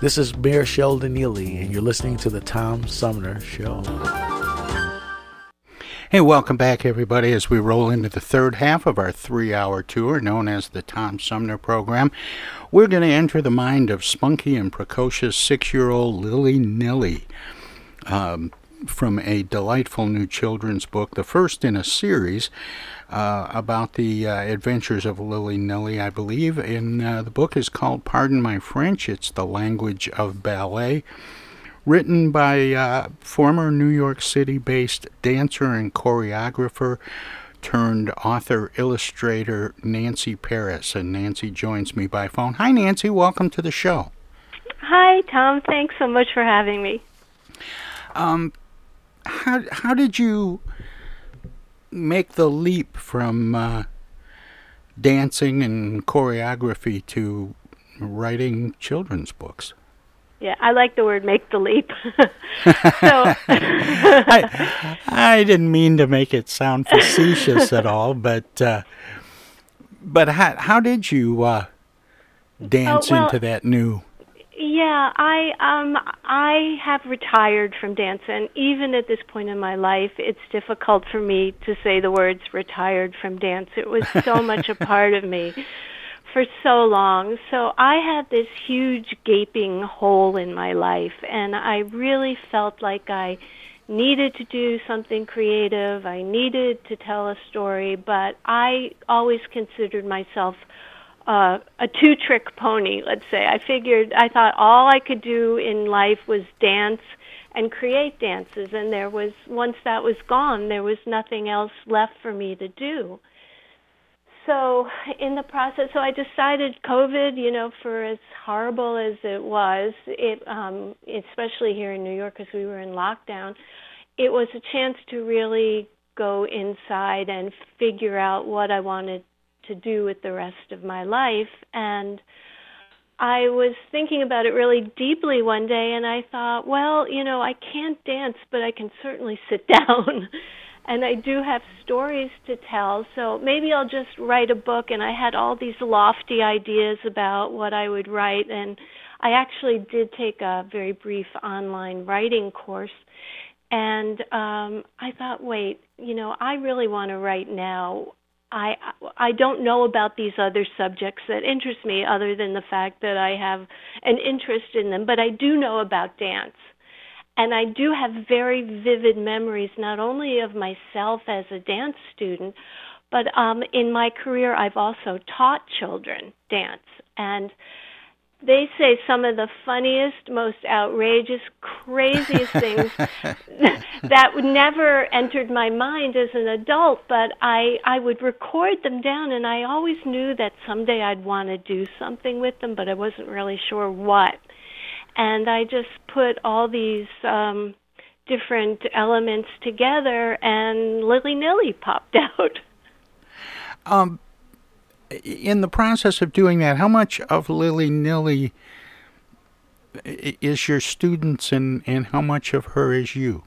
This is Mayor Sheldon Neeley, and you're listening to the Tom Sumner Show. Hey, welcome back, everybody, as we roll into the third half of our three hour tour known as the Tom Sumner Program. We're going to enter the mind of spunky and precocious six year old Lily Nilly. Um, from a delightful new children's book, the first in a series uh, about the uh, adventures of Lily Nilly, I believe. And uh, the book is called Pardon My French. It's the language of ballet. Written by uh, former New York City based dancer and choreographer turned author illustrator Nancy Paris. And Nancy joins me by phone. Hi, Nancy. Welcome to the show. Hi, Tom. Thanks so much for having me. Um, how how did you make the leap from uh, dancing and choreography to writing children's books? Yeah, I like the word "make the leap." so I, I didn't mean to make it sound facetious at all, but uh, but how how did you uh, dance Oh, well, into that new? Yeah, I um I have retired from dance and even at this point in my life it's difficult for me to say the words retired from dance. It was so much a part of me for so long. So I had this huge gaping hole in my life and I really felt like I needed to do something creative. I needed to tell a story, but I always considered myself uh, a two trick pony, let's say. I figured, I thought all I could do in life was dance and create dances, and there was, once that was gone, there was nothing else left for me to do. So, in the process, so I decided COVID, you know, for as horrible as it was, it, um, especially here in New York because we were in lockdown, it was a chance to really go inside and figure out what I wanted to do with the rest of my life and I was thinking about it really deeply one day and I thought, well, you know, I can't dance, but I can certainly sit down. and I do have stories to tell, so maybe I'll just write a book and I had all these lofty ideas about what I would write and I actually did take a very brief online writing course and um I thought, wait, you know, I really want to write now. I I don't know about these other subjects that interest me other than the fact that I have an interest in them, but I do know about dance. And I do have very vivid memories not only of myself as a dance student, but um in my career I've also taught children dance and they say some of the funniest, most outrageous, craziest things that would never entered my mind as an adult, but I I would record them down and I always knew that someday I'd want to do something with them, but I wasn't really sure what. And I just put all these um different elements together and Lily Nilly popped out. Um, in the process of doing that, how much of Lily Nilly is your students, and and how much of her is you?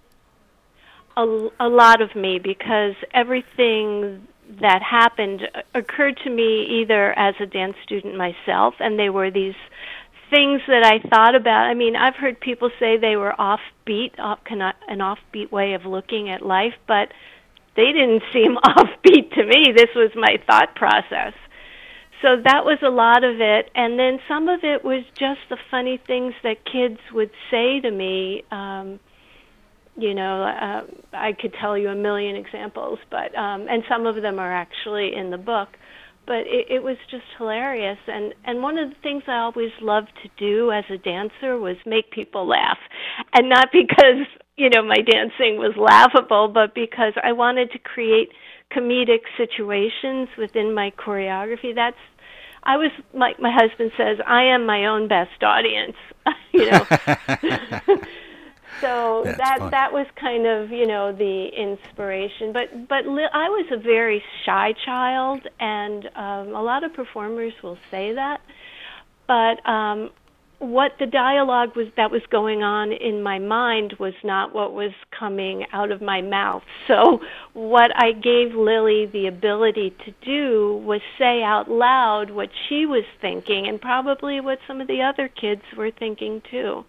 a, a lot of me because everything that happened occurred to me either as a dance student myself and they were these things that I thought about. I mean, I've heard people say they were offbeat, off, an offbeat way of looking at life, but they didn't seem offbeat to me. This was my thought process. So that was a lot of it, and then some of it was just the funny things that kids would say to me. Um, you know, uh, I could tell you a million examples, but um, and some of them are actually in the book. But it, it was just hilarious, and and one of the things I always loved to do as a dancer was make people laugh, and not because you know my dancing was laughable, but because I wanted to create comedic situations within my choreography. That's I was like my husband says, I am my own best audience. you know. so That's that funny. that was kind of you know the inspiration. But but li- I was a very shy child, and um, a lot of performers will say that. But um, what the dialogue was that was going on in my mind was not what was coming out of my mouth. So what I gave Lily the ability to do was say out loud what she was thinking and probably what some of the other kids were thinking too.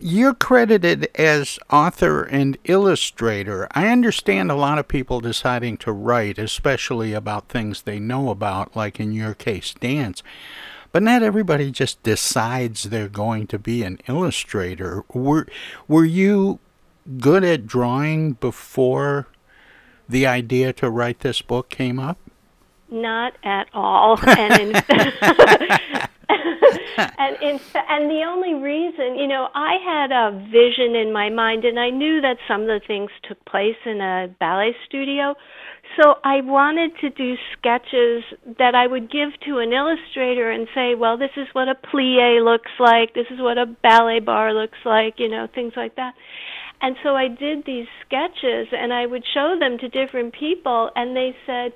You're credited as author and illustrator. I understand a lot of people deciding to write, especially about things they know about, like in your case, dance. But not everybody just decides they're going to be an illustrator. Were were you good at drawing before the idea to write this book came up? Not at all. And in, and in and the only reason, you know, I had a vision in my mind, and I knew that some of the things took place in a ballet studio. So I wanted to do sketches that I would give to an illustrator and say, well, this is what a plie looks like, this is what a ballet barre looks like, you know, things like that. And so I did these sketches and I would show them to different people and they said,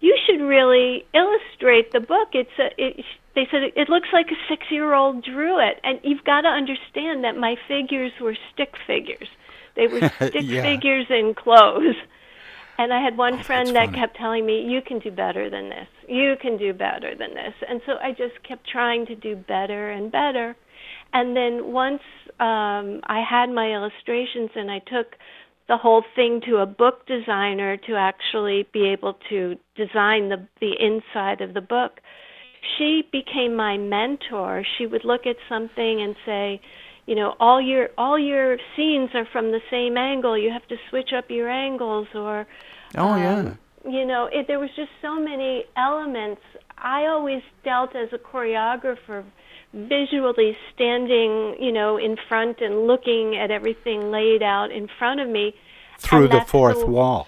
you should really illustrate the book. It's a it, they said it looks like a 6-year-old drew it and you've got to understand that my figures were stick figures. They were stick Yeah. figures in clothes. And I had one Oh, friend that funny. kept telling me, "You can do better than this. You can do better than this." And so I just kept trying to do better and better. And then once um, I had my illustrations and I took the whole thing to a book designer to actually be able to design the the inside of the book, she became my mentor. She would look at something and say, you know, all your all your scenes are from the same angle. You have to switch up your angles or Oh um, yeah. you know, it, there was just so many elements. I always dealt as a choreographer visually standing, you know, in front and looking at everything laid out in front of me. Through the fourth the- wall.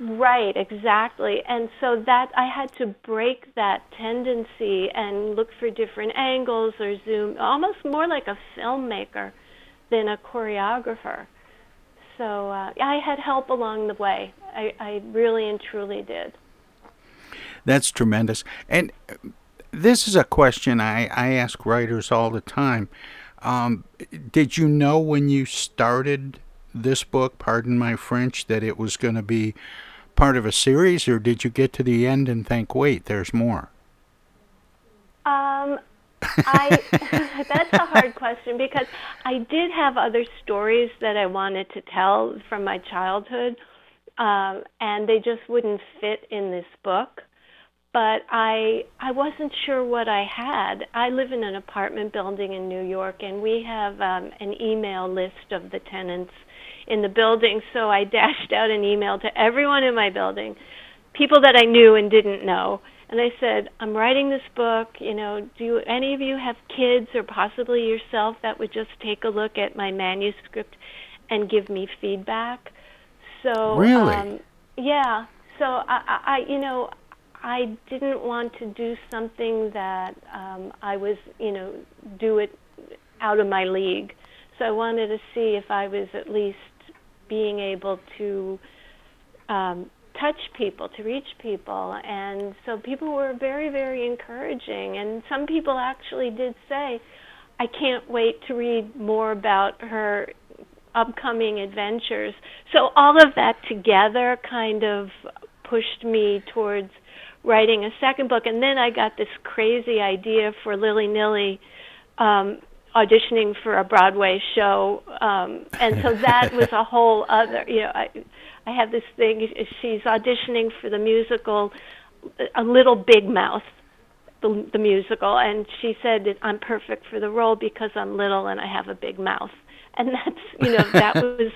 Right, exactly. And so that I had to break that tendency and look for different angles or zoom, almost more like a filmmaker than a choreographer. So uh, I had help along the way. I, I really and truly did. That's tremendous. And this is a question I, I ask writers all the time. Um, did you know when you started this book, pardon my French, that it was going to be part of a series, or did you get to the end and think, wait, there's more? Um, I that's a hard question because I did have other stories that I wanted to tell from my childhood, um, and they just wouldn't fit in this book. But I I wasn't sure what I had. I live in an apartment building in New York, and we have um, an email list of the tenants in the building. So I dashed out an email to everyone in my building, people that I knew and didn't know. And I said, I'm writing this book. You know, do any of you have kids or possibly yourself that would just take a look at my manuscript and give me feedback? So Really? um, yeah. So I, I, I, you know, I didn't want to do something that um, I was, you know, do it out of my league. So I wanted to see if I was at least being able to um, touch people, to reach people. And so people were very, very encouraging. And some people actually did say, I can't wait to read more about her upcoming adventures. So all of that together kind of pushed me towards writing a second book. And then I got this crazy idea for Lily Nilly um, auditioning for a Broadway show. Um, and so that was a whole other, you know, I, I have this thing, she's auditioning for the musical A Little Big Mouth. The, the musical, and she said I'm perfect for the role because I'm little and I have a big mouth and that's you know that was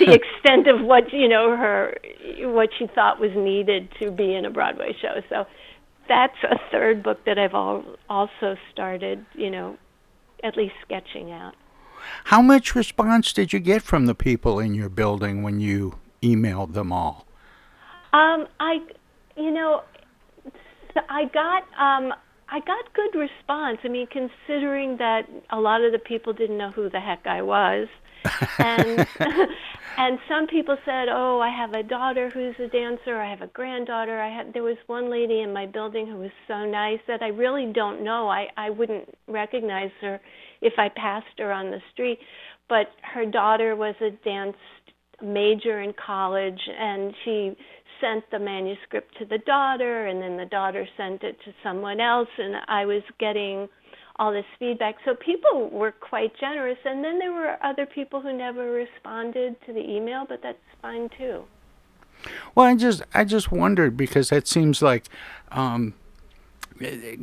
the extent of what you know her what she thought was needed to be in a Broadway show. So that's a third book that I've all, also started, you know, at least sketching out. How much response did you get from the people in your building when you emailed them all? Um, I, you know, I got um, I got good response. I mean, considering that a lot of the people didn't know who the heck I was, and and some people said, "Oh, I have a daughter who's a dancer. I have a granddaughter." I had there was one lady in my building who was so nice that I really don't know. I I wouldn't recognize her if I passed her on the street, but her daughter was a dance major in college and she sent the manuscript to the daughter and then the daughter sent it to someone else and I was getting all this feedback. So people were quite generous and then there were other people who never responded to the email, but that's fine too. Well, I just I just wondered because that seems like um,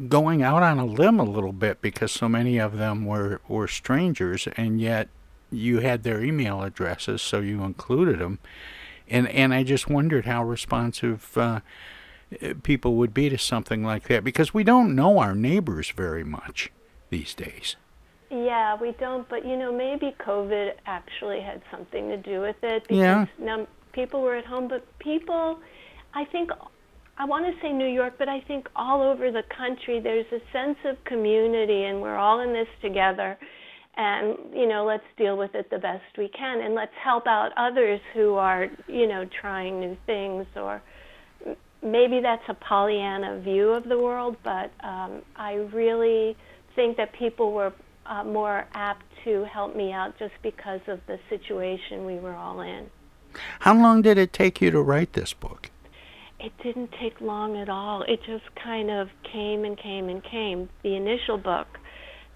going out on a limb a little bit because so many of them were were strangers and yet you had their email addresses so you included them and and I just wondered how responsive uh, people would be to something like that because we don't know our neighbors very much these days. Yeah, we don't, but you know, maybe COVID actually had something to do with it because yeah. now people were at home, but people, I think, I want to say New York, but I think all over the country there's a sense of community and we're all in this together and you know let's deal with it the best we can and let's help out others who are you know trying new things or maybe that's a pollyanna view of the world but um, i really think that people were uh, more apt to help me out just because of the situation we were all in how long did it take you to write this book it didn't take long at all it just kind of came and came and came the initial book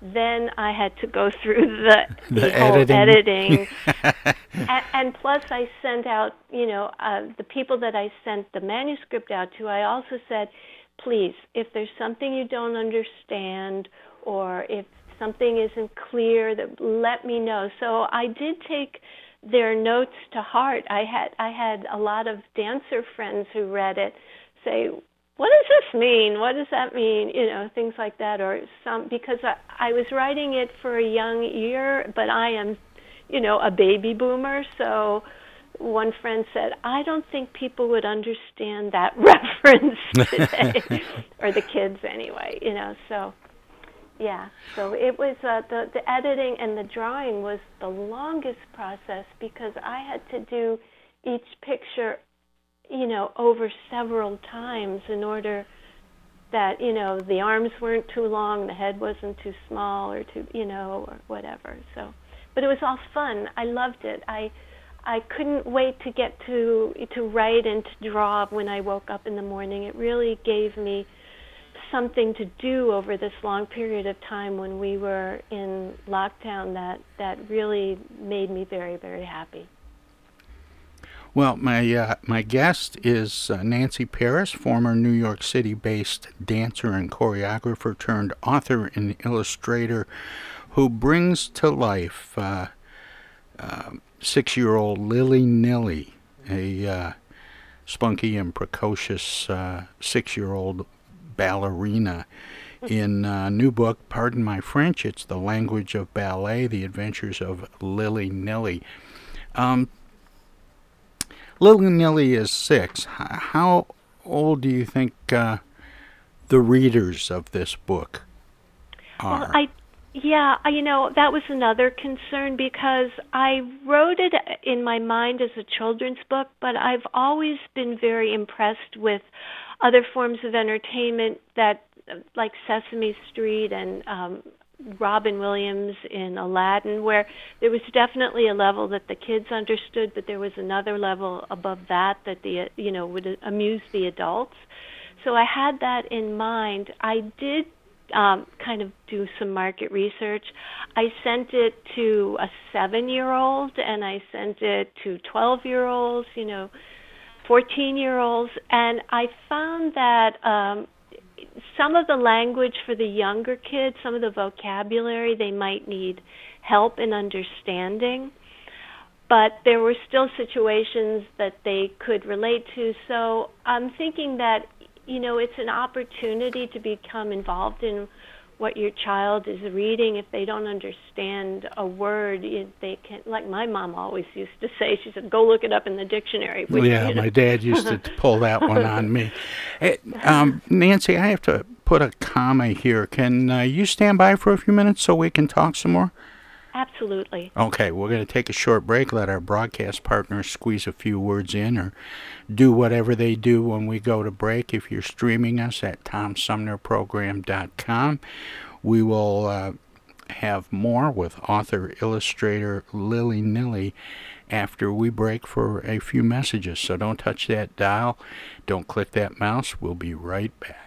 then I had to go through the, the, the editing, editing. and, and, plus I sent out, you know, uh, the people that I sent the manuscript out to. I also said, please, if there's something you don't understand, or if something isn't clear, that let me know. So I did take their notes to heart. I had I had a lot of dancer friends who read it say, what does this mean? What does that mean? You know, things like that, or some because I, I was writing it for a young ear, but I am, you know, a baby boomer. So one friend said, I don't think people would understand that reference today, or the kids anyway. You know, so yeah. So it was uh, the the editing and the drawing was the longest process because I had to do each picture you know, over several times in order that, you know, the arms weren't too long, the head wasn't too small or too, you know, or whatever. So, but it was all fun. I loved it. I I couldn't wait to get to to write and to draw when I woke up in the morning. It really gave me something to do over this long period of time when we were in lockdown that that really made me very very happy. Well, my uh, my guest is uh, Nancy Paris, former New York City-based dancer and choreographer turned author and illustrator, who brings to life uh, uh six-year-old Lily Nilly, a uh, spunky and precocious uh, six-year-old ballerina. In a new book, pardon my French, it's the language of ballet: The Adventures of Lily Nilly. Um, Lily Nilly is six. How old do you think uh, the readers of this book are? Well, I yeah, you know, that was another concern because I wrote it in my mind as a children's book, but I've always been very impressed with other forms of entertainment that like Sesame Street and um Robin Williams in Aladdin, where there was definitely a level that the kids understood, but there was another level above that that the you know would amuse the adults. So I had that in mind. I did um, kind of do some market research. I sent it to a seven-year-old, and I sent it to twelve-year-olds. You know. 14 year olds and I found that um some of the language for the younger kids, some of the vocabulary they might need help in understanding. But there were still situations that they could relate to. So I'm thinking that, you know, it's an opportunity to become involved in what your child is reading if they don't understand a word they can like my mom always used to say she said go look it up in the dictionary. Which, yeah my dad used to pull that one on me. Hey, um, nancy i have to put a comma here. Can uh, you stand by for a few minutes so we can talk some more Absolutely. Okay, we're going to take a short break, let our broadcast partners squeeze a few words in or do whatever they do when we go to break. If you're streaming us at tomsumnerprogram.com, we will uh, have more with author illustrator Lily Nilly after we break for a few messages. So don't touch that dial, don't click that mouse. We'll be right back.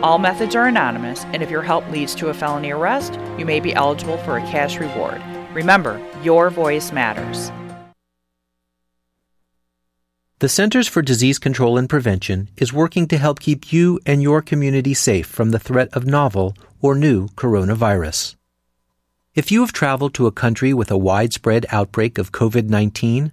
All methods are anonymous, and if your help leads to a felony arrest, you may be eligible for a cash reward. Remember, your voice matters. The Centers for Disease Control and Prevention is working to help keep you and your community safe from the threat of novel or new coronavirus. If you have traveled to a country with a widespread outbreak of COVID 19,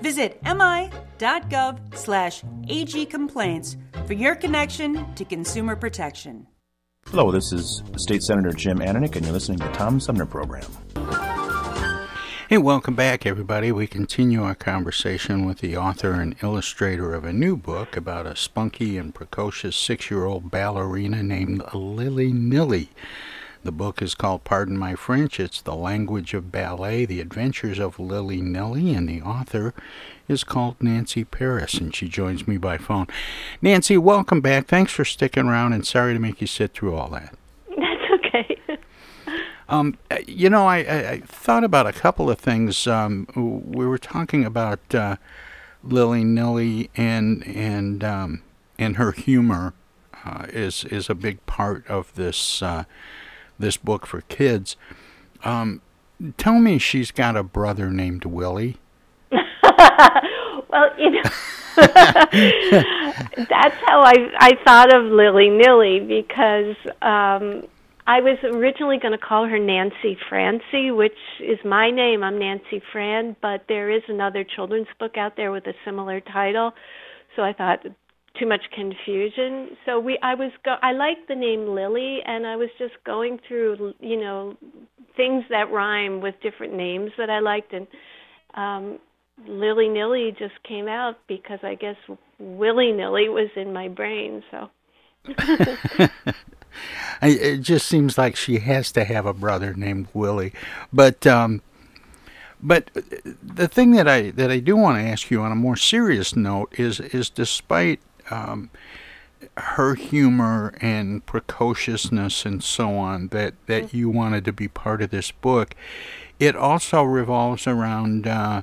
Visit mi.gov slash agcomplaints for for your connection to consumer protection. Hello, this is State Senator Jim Ananich, and you're listening to the Tom Sumner Program. Hey, welcome back, everybody. We continue our conversation with the author and illustrator of a new book about a spunky and precocious six year old ballerina named Lily Nilly. The book is called Pardon My French. It's The Language of Ballet, The Adventures of Lily Nilly, and the author is called Nancy Paris, and she joins me by phone. Nancy, welcome back. Thanks for sticking around, and sorry to make you sit through all that. That's okay. Um, you know, I, I, I, thought about a couple of things. Um, we were talking about uh, Lily Nilly and and um, and her humor uh, is is a big part of this uh, this book for kids. Um, tell me, she's got a brother named Willie. well, you know. that's how I I thought of Lily Nilly because um I was originally going to call her Nancy Francie, which is my name. I'm Nancy Fran, but there is another children's book out there with a similar title. So I thought too much confusion. So we I was go I liked the name Lily and I was just going through, you know, things that rhyme with different names that I liked and um Lily Nilly just came out because I guess willy nilly was in my brain, so it just seems like she has to have a brother named Willie. But um, but the thing that I that I do want to ask you on a more serious note is is despite um, her humor and precociousness and so on that that you wanted to be part of this book, it also revolves around uh,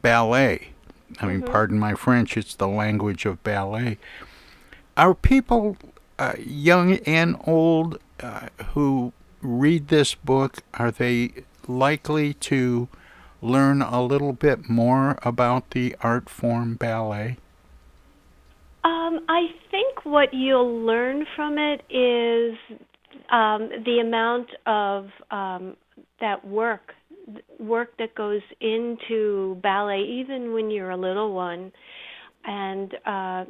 ballet. I mean, mm-hmm. pardon my French, it's the language of ballet. Are people uh, young and old uh, who read this book, are they likely to learn a little bit more about the art form ballet? Um, I think what you'll learn from it is um, the amount of um, that work, work that goes into ballet, even when you're a little one and uh,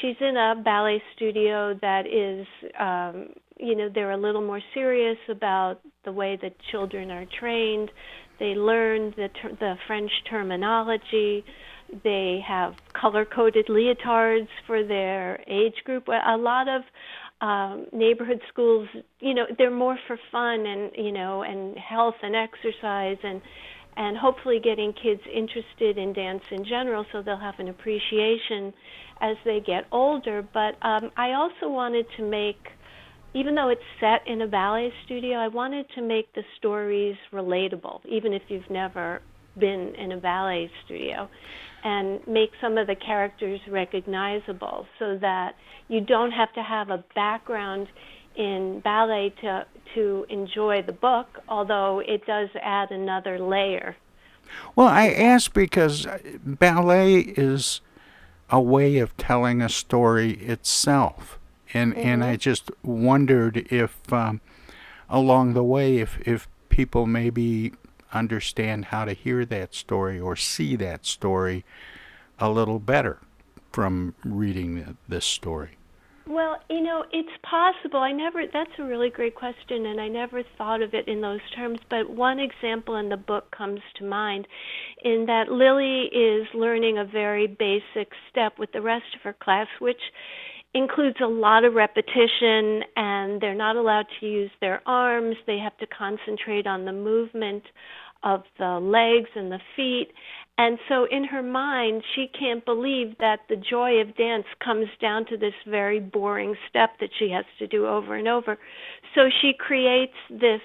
she's in a ballet studio that is, um, you know, they're a little more serious about the way that children are trained. They learn the ter- the French terminology. They have color-coded leotards for their age group. A lot of um, neighborhood schools, you know, they're more for fun and you know, and health and exercise and and hopefully getting kids interested in dance in general so they'll have an appreciation as they get older. But um, I also wanted to make, even though it's set in a ballet studio, I wanted to make the stories relatable, even if you've never been in a ballet studio, and make some of the characters recognizable so that you don't have to have a background in ballet to to enjoy the book, although it does add another layer. Well, I ask because ballet is a way of telling a story itself, and mm-hmm. and I just wondered if um, along the way, if if people maybe understand how to hear that story or see that story a little better from reading this story. Well, you know, it's possible. I never that's a really great question and I never thought of it in those terms, but one example in the book comes to mind in that Lily is learning a very basic step with the rest of her class which includes a lot of repetition and they're not allowed to use their arms. They have to concentrate on the movement of the legs and the feet and so in her mind, she can't believe that the joy of dance comes down to this very boring step that she has to do over and over. So she creates this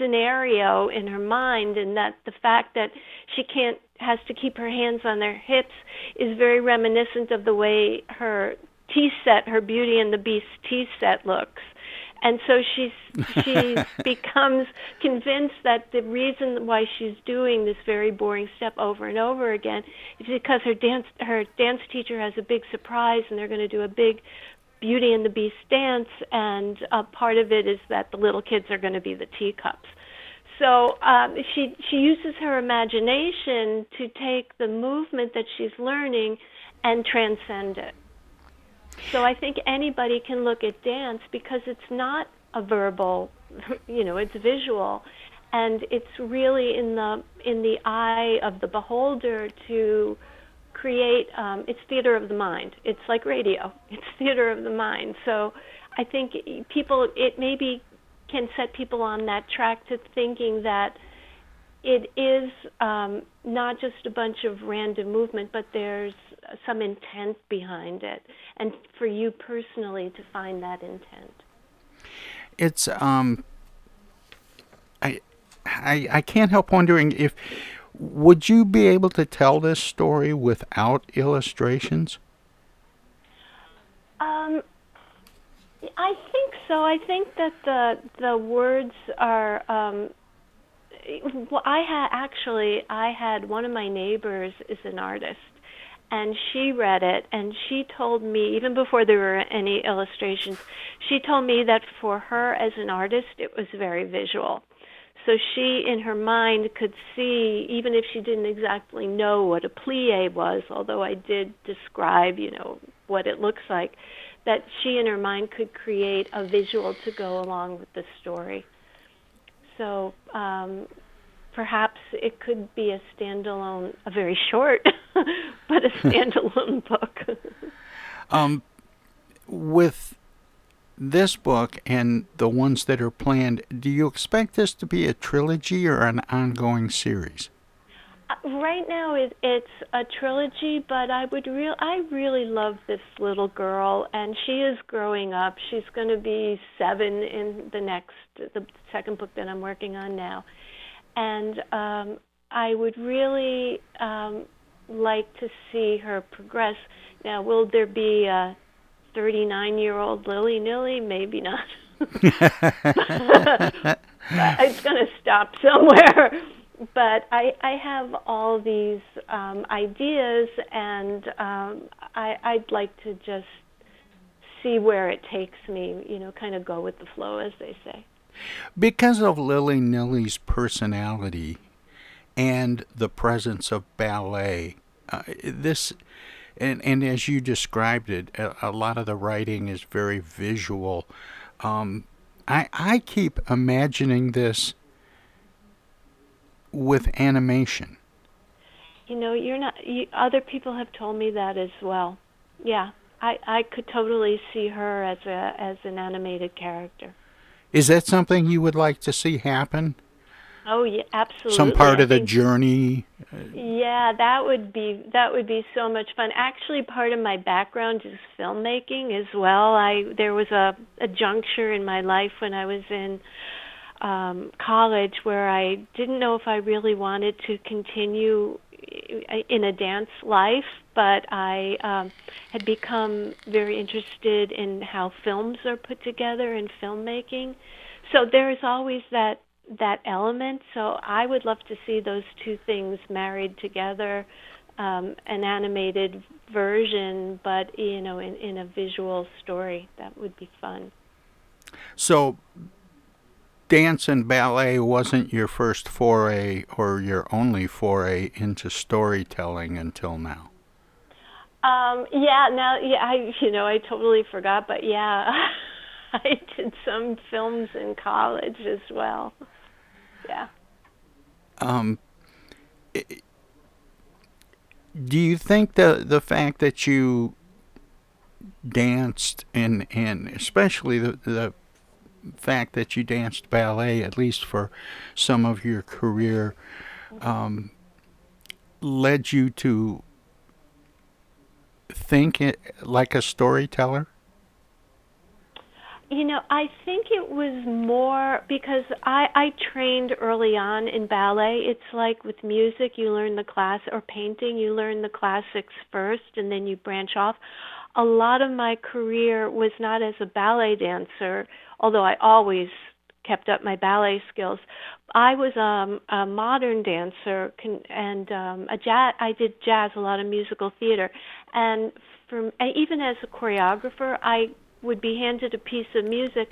scenario in her mind, and that the fact that she can't has to keep her hands on their hips is very reminiscent of the way her tea set, her Beauty and the Beast tea set looks and so she's she becomes convinced that the reason why she's doing this very boring step over and over again is because her dance her dance teacher has a big surprise and they're going to do a big Beauty and the Beast dance and a part of it is that the little kids are going to be the teacups. So um, she she uses her imagination to take the movement that she's learning and transcend it. So I think anybody can look at dance because it's not a verbal, you know, it's visual, and it's really in the in the eye of the beholder to create. Um, it's theater of the mind. It's like radio. It's theater of the mind. So I think people it maybe can set people on that track to thinking that it is um, not just a bunch of random movement, but there's some intent behind it, and for you personally to find that intent. It's um, I, I, I can't help wondering if would you be able to tell this story without illustrations? Um, I think so. I think that the the words are. Um, well, I had actually I had one of my neighbors is an artist, and she read it and she told me even before there were any illustrations, she told me that for her as an artist it was very visual. So she in her mind could see even if she didn't exactly know what a plie was, although I did describe, you know, what it looks like, that she in her mind could create a visual to go along with the story. So um, perhaps it could be a standalone, a very short, but a standalone book. um, with this book and the ones that are planned, do you expect this to be a trilogy or an ongoing series? Uh, right now, it, it's a trilogy, but I would real I really love this little girl, and she is growing up. She's going to be seven in the next the second book that I'm working on now, and um, I would really um, like to see her progress. Now, will there be a 39 year old Lily Nilly? Maybe not. it's going to stop somewhere. But I, I have all these um, ideas, and um, I, I'd like to just see where it takes me. You know, kind of go with the flow, as they say. Because of Lily Nilly's personality and the presence of ballet, uh, this and and as you described it, a, a, lot of the writing is very visual. Um, I I keep imagining this with animation. You know, you're not. You, other people have told me that as well. Yeah, I I could totally see her as a as an animated character. Is that something you would like to see happen? Oh yeah, absolutely. Some part of the journey. Yeah, that would be that would be so much fun. Actually, part of my background is filmmaking as well. I there was a a juncture in my life when I was in um college where I didn't know if I really wanted to continue in a dance life, but I um, had become very interested in how films are put together and filmmaking. So there is always that that element. So I would love to see those two things married together, um, an animated version, but you know, in, in a visual story. That would be fun. So dance and ballet wasn't your first foray or your only foray into storytelling until now. Um, yeah, now, yeah, I, you know, I totally forgot, but yeah, I did some films in college as well. Yeah. Um, do you think the the fact that you danced and and especially the the fact that you danced ballet, at least for some of your career, um, led you to think it like a storyteller? You know, I think it was more because I I trained early on in ballet. It's like with music, you learn the class or painting, you learn the classics first and then you branch off. A lot of my career was not as a ballet dancer although I always kept up my ballet skills. I was um, a modern dancer and um, a jazz. I did jazz, a lot of musical theater, and from even as a choreographer, I would be handed a piece of music,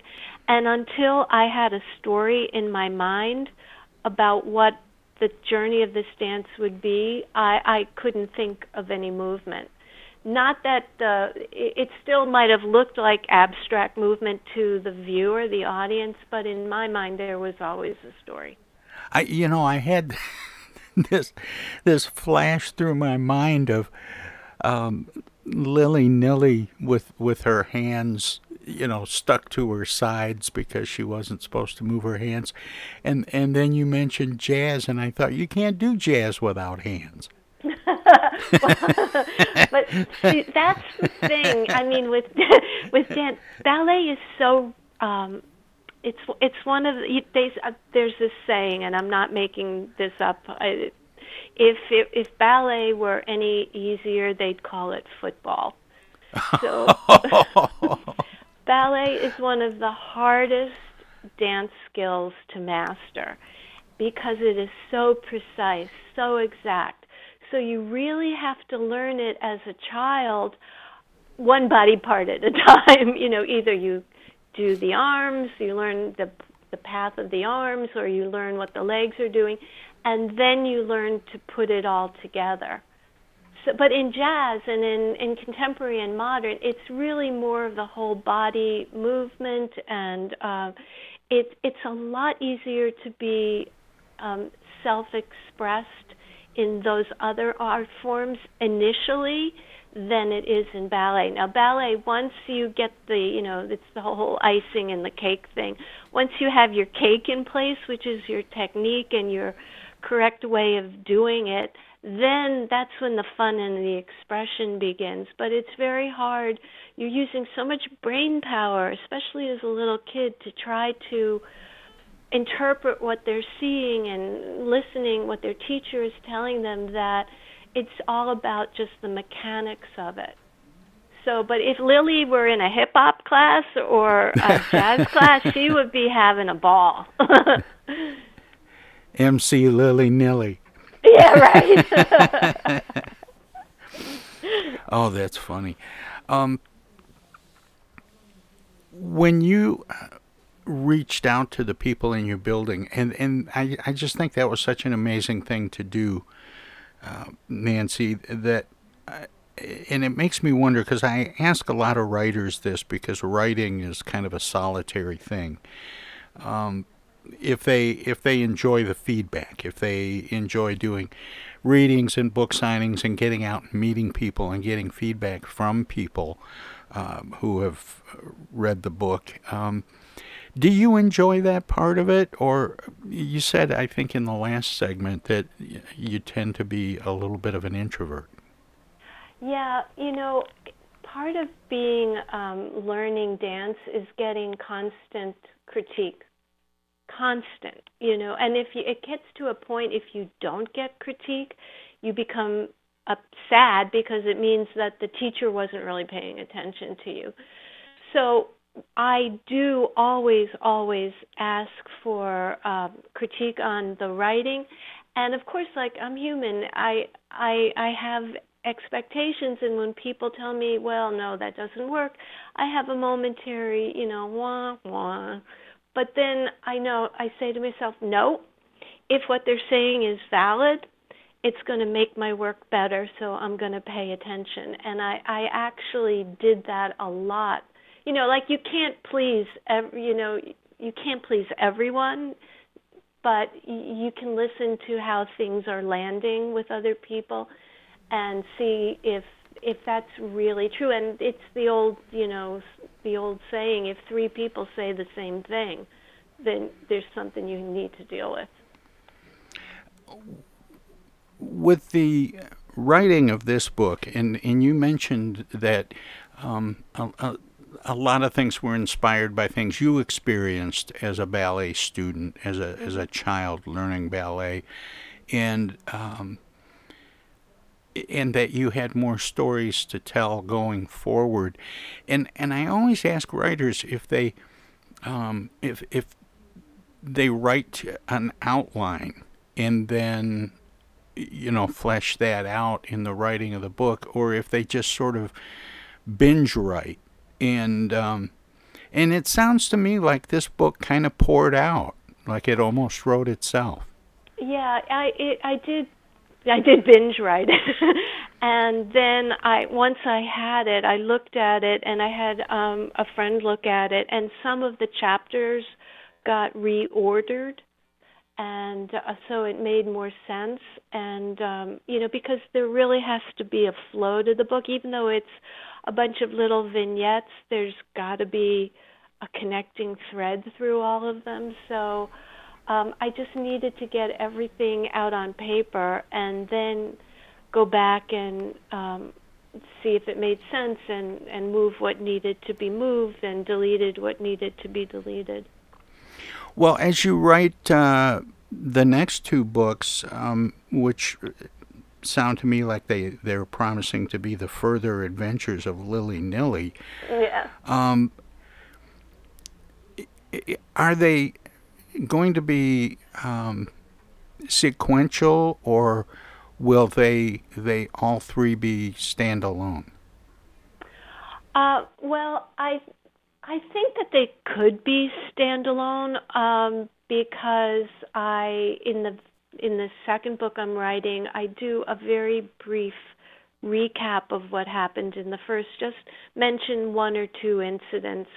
and until I had a story in my mind about what the journey of this dance would be, I, I couldn't think of any movement. Not that it, it still might have looked like abstract movement to the viewer, the audience, but in my mind there was always a story. I you know I had this this flash through my mind of um, Lily Nilly with with her hands you know stuck to her sides because she wasn't supposed to move her hands and and then you mentioned jazz and I thought you can't do jazz without hands but see, that's the thing. I mean, with with dance, ballet is so. Um, it's it's one of the, they, uh, there's this saying, and I'm not making this up. I, if it, if ballet were any easier, they'd call it football. So ballet is one of the hardest dance skills to master because it is so precise, so exact so you really have to learn it as a child, one body part at a time. you know, either you do the arms, you learn the the path of the arms, or you learn what the legs are doing, and then you learn to put it all together. So, but in jazz and in, in contemporary and modern, it's really more of the whole body movement, and uh, it, it's a lot easier to be um, self-expressed in those other art forms initially than it is in ballet. Now, ballet, once you get the, you know, it's the whole icing and the cake thing. Once you have your cake in place, which is your technique and your correct way of doing it, then that's when the fun and the expression begins. But it's very hard. You're using so much brain power, especially as a little kid, to try to interpret what they're seeing and listening what their teacher is telling them that it's all about just the mechanics of it. So, but if Lily were in a hip hop class or a jazz class, she would be having a ball. MC Lily Nilly. Yeah, right. oh, that's funny. Um, when you reached out to the people in your building, and and I I just think that was such an amazing thing to do, uh, Nancy. That. Uh, and it makes me wonder because I ask a lot of writers this because writing is kind of a solitary thing. Um, if they if they enjoy the feedback, if they enjoy doing readings and book signings and getting out and meeting people and getting feedback from people um, who have read the book, um, do you enjoy that part of it? Or you said, I think, in the last segment that you tend to be a little bit of an introvert. Yeah, you know, part of being um, learning dance is getting constant critique. Constant, you know, and if you, it gets to a point, if you don't get critique, you become uh, sad because it means that the teacher wasn't really paying attention to you. So I do always, always ask for um, critique on the writing, and of course, like I'm human, I I I have expectations, and when people tell me, well, no, that doesn't work, I have a momentary, you know, wah wah, but then I know I say to myself, no, if what they're saying is valid, it's going to make my work better, so I'm going to pay attention, and I I actually did that a lot you know, like you can't please every, you know, you can't please everyone, but you can listen to how things are landing with other people and see if if that's really true and it's the old, you know, the old saying if three people say the same thing, then there's something you need to deal with. With the writing of this book, and, and you mentioned that um, a lot of things were inspired by things you experienced as a ballet student, as a as a child learning ballet, and um, and that you had more stories to tell going forward. And and I always ask writers if they um, if if they write an outline and then you know flesh that out in the writing of the book, or if they just sort of binge write and um, and it sounds to me like this book kind of poured out, like it almost wrote itself. Yeah, I it, I did I did binge write, it, and then I once I had it, I looked at it, and I had um, a friend look at it, and some of the chapters got reordered, and uh, so it made more sense. And um, you know, because there really has to be a flow to the book, even though it's a bunch of little vignettes, there's got to be a connecting thread through all of them. So um, I just needed to get everything out on paper, and then go back and um, see if it made sense and, and move what needed to be moved and deleted what needed to be deleted. Well, as you write uh, the next two books, um, which sound to me like they, they're promising to be the further adventures of Lily Nilly. Yeah. Um, are they going to be um, sequential or will they they all three be standalone? Uh, well, I I think that they could be standalone um, because I in the in the second book I'm writing I do a very brief recap of what happened in the first. Just mention one or two incidents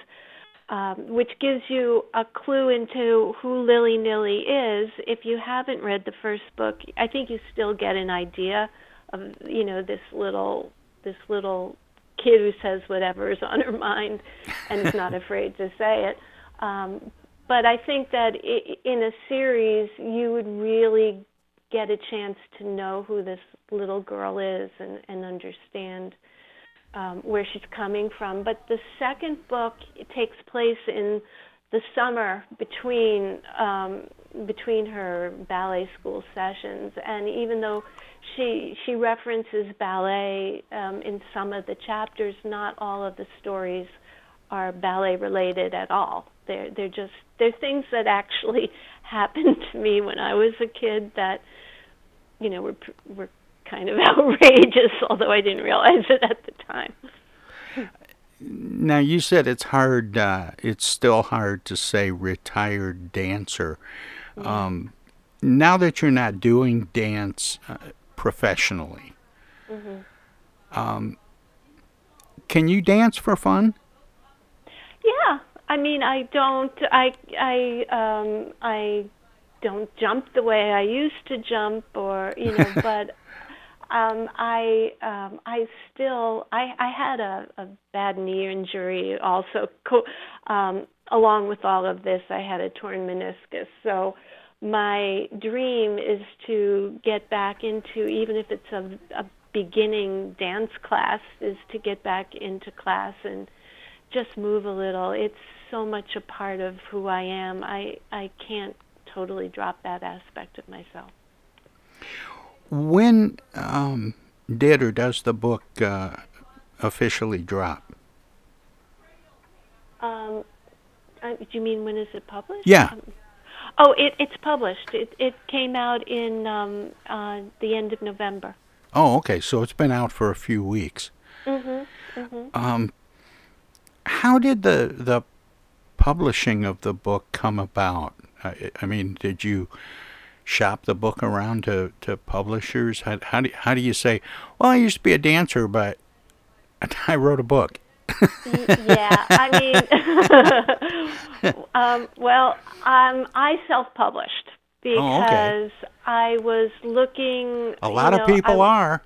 um, which gives you a clue into who Lily Nilly is. If you haven't read the first book, I think you still get an idea of you know this little this little kid who says whatever is on her mind and is not afraid to say it. Um, but I think that in a series, you would really get a chance to know who this little girl is and, and understand um, where she's coming from. But the second book takes place in the summer between um, between her ballet school sessions, and even though she she references ballet um, in some of the chapters, not all of the stories are ballet related at all. They're they're just they're things that actually happened to me when I was a kid that you know were were kind of outrageous, although I didn't realize it at the time. Now you said it's hard. Uh, it's still hard to say retired dancer. Um, now that you're not doing dance uh, professionally, mm-hmm. um, can you dance for fun? Yeah, I mean, I don't. I I um, I don't jump the way I used to jump, or you know, but um, I um, I still I, I had a, a bad knee injury also. Co- um, along with all of this, I had a torn meniscus. So my dream is to get back into even if it's a, a beginning dance class, is to get back into class and just move a little. It's so much a part of who I am. I I can't totally drop that aspect of myself when um, did or does the book uh, officially drop? Um, uh, do you mean when is it published? Yeah. Um, oh, it, it's published. It it came out in um, uh, the end of November. Oh, okay. So it's been out for a few weeks. Mhm. Mhm. Um, how did the the publishing of the book come about? I, I mean, did you shop the book around to, to publishers? How, how, do, how do you say, well, I used to be a dancer, but I wrote a book? yeah, I mean, um, well, um, I self-published because oh, okay. I was looking. A lot you know, of people I, are.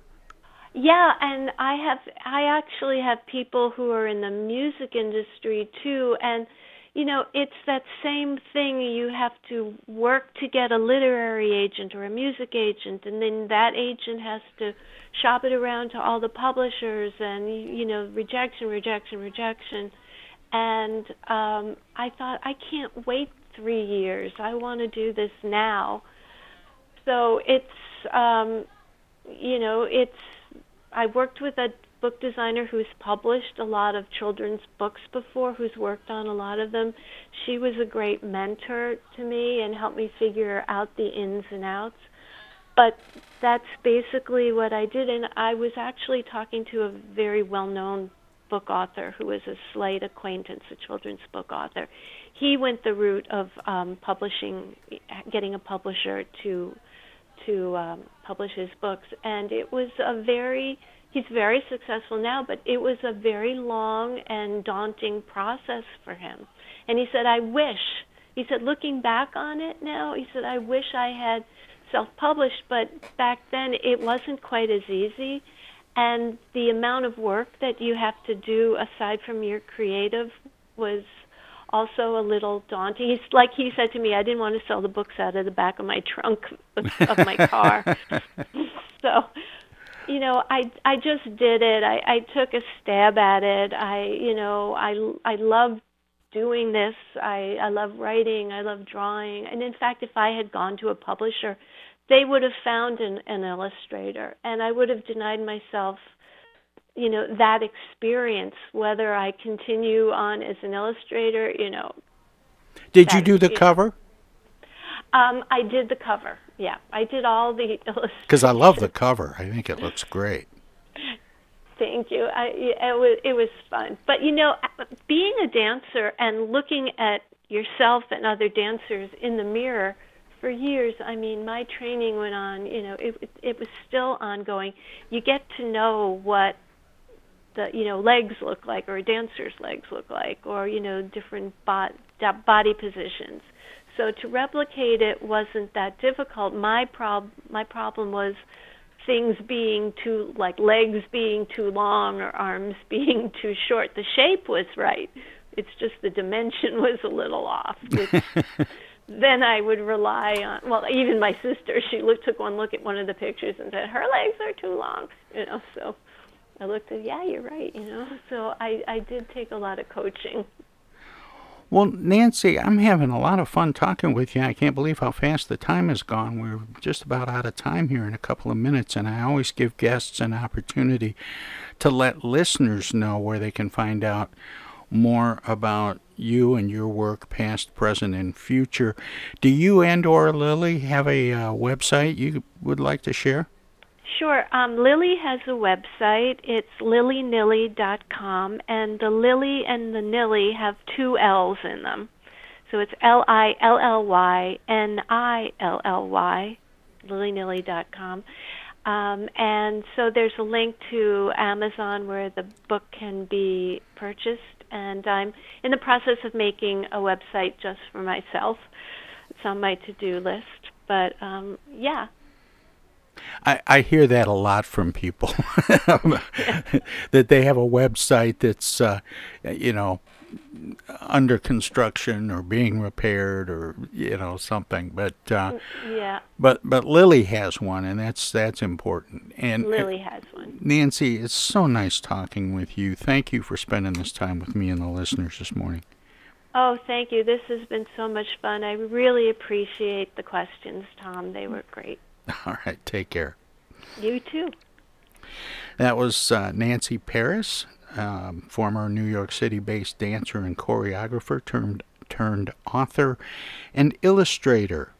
Yeah, and I have I actually have people who are in the music industry too, and you know, it's that same thing. You have to work to get a literary agent or a music agent, and then that agent has to shop it around to all the publishers, and you know, rejection, rejection, rejection. And um, I thought, I can't wait three years. I want to do this now. So it's, um, you know, it's. I worked with a book designer who's published a lot of children's books before, who's worked on a lot of them. She was a great mentor to me and helped me figure out the ins and outs. But that's basically what I did. And I was actually talking to a very well known book author who was a Slate acquaintance, a children's book author. He went the route of um, publishing, getting a publisher to to um, publish his books, and it was a very he's very successful now, but it was a very long and daunting process for him. And he said, I wish. He said, looking back on it now, he said, I wish I had self-published, but back then it wasn't quite as easy, and the amount of work that you have to do aside from your creative was also a little daunting. He's like he said to me, I didn't want to sell the books out of the back of my trunk of my car. so, you know, I I just did it. I I took a stab at it. I, you know, I I love doing this. I I love writing. I love drawing. And in fact, if I had gone to a publisher, they would have found an, an illustrator, and I would have denied myself you know that experience whether i continue on as an illustrator you know. Did you do the you cover? Know. um i did the cover yeah. I did all the illustrations. Because i love the cover. I think it looks great. Thank you. I it was it was fun. But you know being a dancer and looking at yourself and other dancers in the mirror for years i mean my training went on you know it it was still ongoing. You get to know what the you know legs look like or a dancer's legs look like or you know different body body positions. So to replicate it wasn't that difficult. My prob my problem was things being too like legs being too long or arms being too short. The shape was right. It's just the dimension was a little off which then I would rely on well even my sister she looked took one look at one of the pictures and said her legs are too long you know so I looked at, yeah, you're right, you know. So I, I did take a lot of coaching. Well, Nancy, I'm having a lot of fun talking with you. I can't believe how fast the time has gone. We're just about out of time here in a couple of minutes, and I always give guests an opportunity to let listeners know where they can find out more about you and your work, past, present, and future. Do you and or Lily have a uh, website you would like to share? Sure. Um, Lily has a website. It's lilynilly.com, and the Lily and the Nilly have two L's in them. So it's L I L L Y N I L L Y, lilynilly.com. Um, and so there's a link to Amazon where the book can be purchased. And I'm in the process of making a website just for myself. It's on my to do list. But um, yeah, I, I hear that a lot from people that they have a website that's uh, you know under construction or being repaired or you know something but uh, mm, yeah but but Lily has one and that's that's important and Lily has one Nancy it's so nice talking with you thank you for spending this time with me and the listeners this morning Oh, thank you. This has been so much fun. I really appreciate the questions, Tom. They were great. All right. Take care. You too. That was uh, Nancy Paris, um, former New York City based dancer and choreographer, turned, turned author and illustrator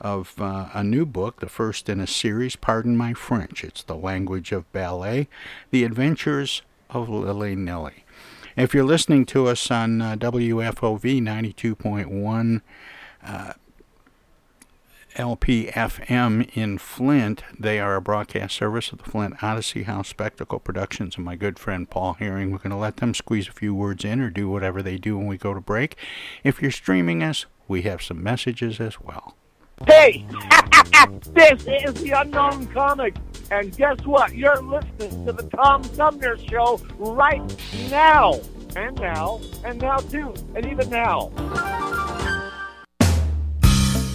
of uh, a new book, the first in a series, Pardon My French. It's the language of ballet, The Adventures of Lily Nilly. If you're listening to us on uh, WFOV 92.1, uh, LPFM in Flint. They are a broadcast service of the Flint Odyssey House Spectacle Productions and my good friend Paul Herring. We're going to let them squeeze a few words in or do whatever they do when we go to break. If you're streaming us, we have some messages as well. Hey, this is the Unknown Comic, and guess what? You're listening to the Tom Sumner Show right now, and now, and now too, and even now.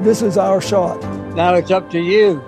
This is our shot. Now it's up to you.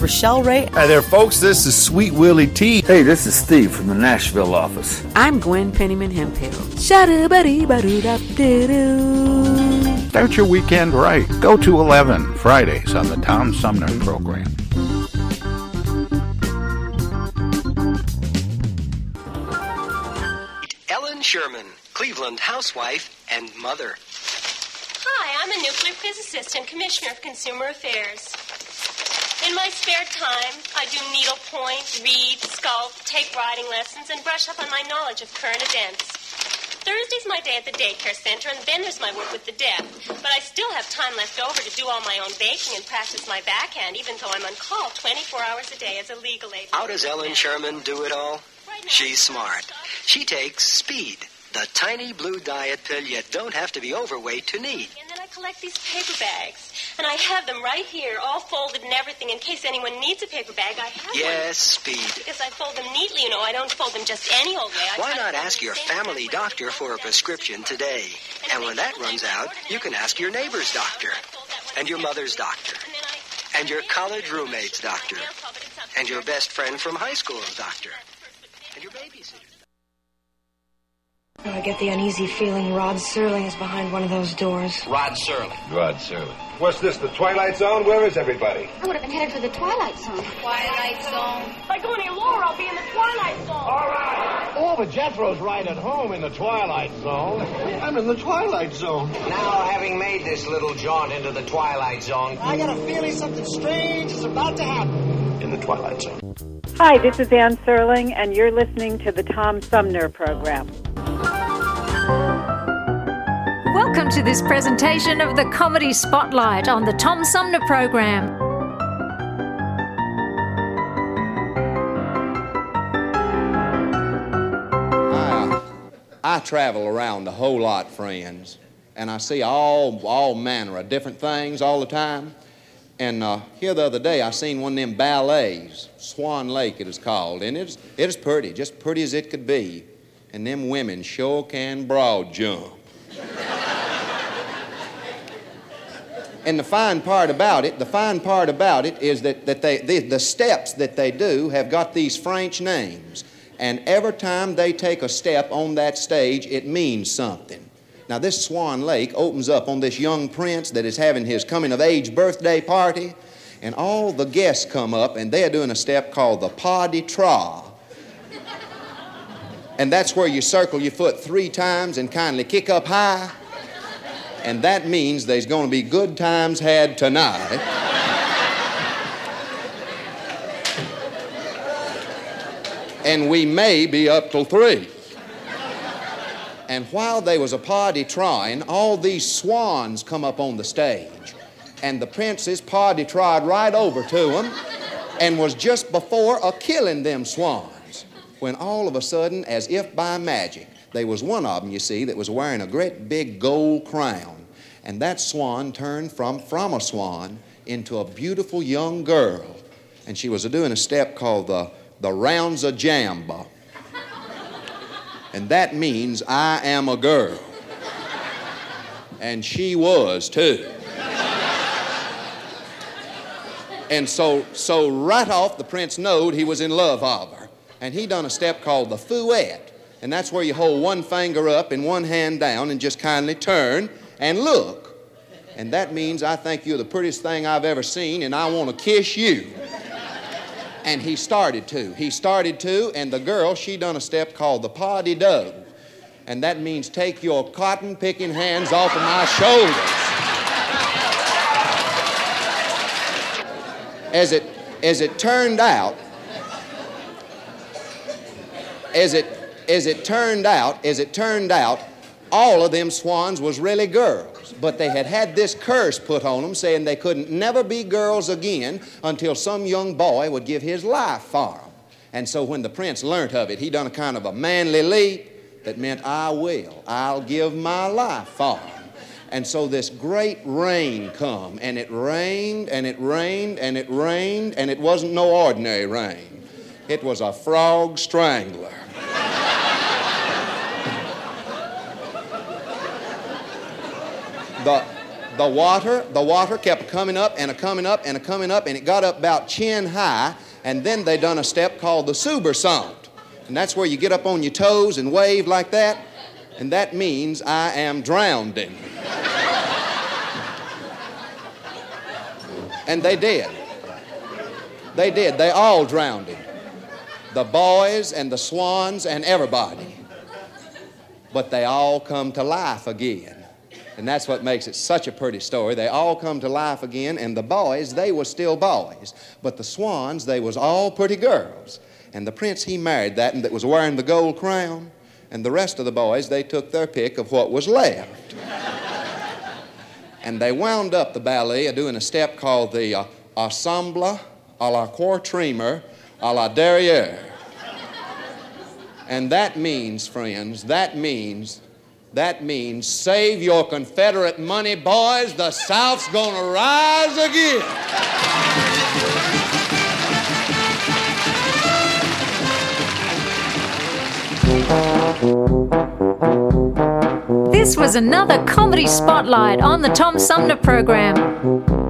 Rochelle Ray. Hi there, folks. This is Sweet Willie T. Hey, this is Steve from the Nashville office. I'm Gwen Pennyman Hemphill. Start your weekend right. Go to 11 Fridays on the Tom Sumner program. Ellen Sherman, Cleveland housewife and mother. Hi, I'm a nuclear physicist and commissioner of consumer affairs. In my spare time, I do needlepoint, read, sculpt, take riding lessons, and brush up on my knowledge of current events. Thursday's my day at the daycare center, and then there's my work with the deaf. But I still have time left over to do all my own baking and practice my backhand, even though I'm on call 24 hours a day as a legal aid. How does Ellen Sherman do it all? She's smart. She takes speed, the tiny blue diet pill you don't have to be overweight to need. And then I collect these paper bags, and I have them right here, all folded and everything, in case anyone needs a paper bag. I have Yes, one. speed. Because I fold them neatly, you know. I don't fold them just any old way. I Why not ask your family doctor for a prescription today? And when that runs out, you can ask your neighbor's doctor, and your mother's doctor, and your college roommate's doctor, and your best friend from high school's doctor, and your babysitter. I get the uneasy feeling Rod Serling is behind one of those doors. Rod Serling. Rod Serling. What's this, the Twilight Zone? Where is everybody? I would have been headed for the Twilight Zone. Twilight Zone. If I go any lower, I'll be in the Twilight Zone. All right. Oh, but Jethro's right at home in the Twilight Zone. I'm in the Twilight Zone. Now, having made this little jaunt into the Twilight Zone, I got a feeling something strange is about to happen. In the Twilight Zone. Hi, this is Anne Serling, and you're listening to the Tom Sumner Program. Welcome to this presentation of the Comedy Spotlight on the Tom Sumner Program. I, I travel around a whole lot, friends, and I see all, all manner of different things all the time. And uh, here the other day, I seen one of them ballets, Swan Lake it is called, and it's, it is pretty, just pretty as it could be. And them women sure can broad jump. And the fine part about it, the fine part about it is that, that they, the, the steps that they do have got these French names. And every time they take a step on that stage, it means something. Now, this Swan Lake opens up on this young prince that is having his coming of age birthday party, and all the guests come up and they're doing a step called the pas de trois. And that's where you circle your foot three times and kindly kick up high And that means there's going to be good times had tonight. and we may be up till three. And while they was a party trying, all these swans come up on the stage. And the princess party tried right over to them and was just before a killing them swans. When all of a sudden, as if by magic, there was one of them, you see, that was wearing a great big gold crown. And that swan turned from, from a swan into a beautiful young girl. And she was doing a step called the, the rond de jambe and that means I am a girl. And she was too. And so, so right off, the prince knowed he was in love of her. And he done a step called the fouette. And that's where you hold one finger up and one hand down and just kindly turn and look. And that means I think you're the prettiest thing I've ever seen and I want to kiss you. And he started to. He started to, and the girl, she done a step called the de deux. And that means take your cotton picking hands off of my shoulders. As it, as it turned out, as it, as it turned out, as it turned out, all of them swans was really girls, but they had had this curse put on them saying they couldn't never be girls again until some young boy would give his life for them. And so when the prince learnt of it, he done a kind of a manly leap that meant, I will, I'll give my life for them. And so this great rain come, and it rained, and it rained, and it rained, and it wasn't no ordinary rain. It was a frog strangler. The, the water, the water kept coming up and a coming up and a coming up, and it got up about chin high, and then they done a step called the somersault. And that's where you get up on your toes and wave like that, and that means I am drowning. and they did. They did. They all drowned him. The boys and the swans and everybody. But they all come to life again. And that's what makes it such a pretty story. They all come to life again, and the boys, they were still boys. But the swans, they was all pretty girls. And the prince, he married that and that was wearing the gold crown. And the rest of the boys, they took their pick of what was left. and they wound up the ballet doing a step called the uh, Ensemble à la Quatrième à la Derrière. And that means, friends, that means that means save your Confederate money, boys. The South's gonna rise again. This was another comedy spotlight on the Tom Sumner program.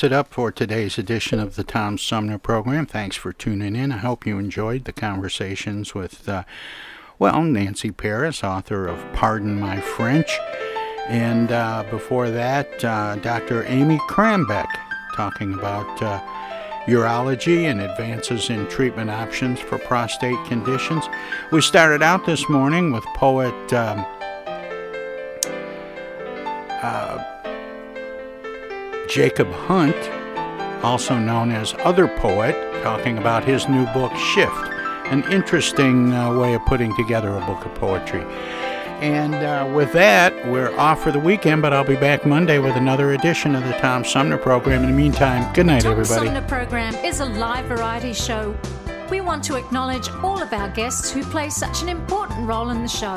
Wraps it up for today's edition of the Tom Sumner program. Thanks for tuning in. I hope you enjoyed the conversations with, uh, well, Nancy Paris, author of Pardon My French. And uh, before that, uh, Dr. Amy Krambeck talking about uh, urology and advances in treatment options for prostate conditions. We started out this morning with poet. Um, uh, Jacob Hunt, also known as Other Poet, talking about his new book, Shift, an interesting uh, way of putting together a book of poetry. And uh, with that, we're off for the weekend, but I'll be back Monday with another edition of the Tom Sumner program. In the meantime, good night, Tom everybody. Sumner program is a live variety show. We want to acknowledge all of our guests who play such an important role in the show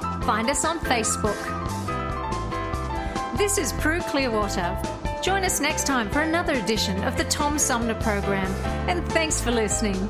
find us on Facebook. This is Prue Clearwater. Join us next time for another edition of the Tom Sumner program, and thanks for listening.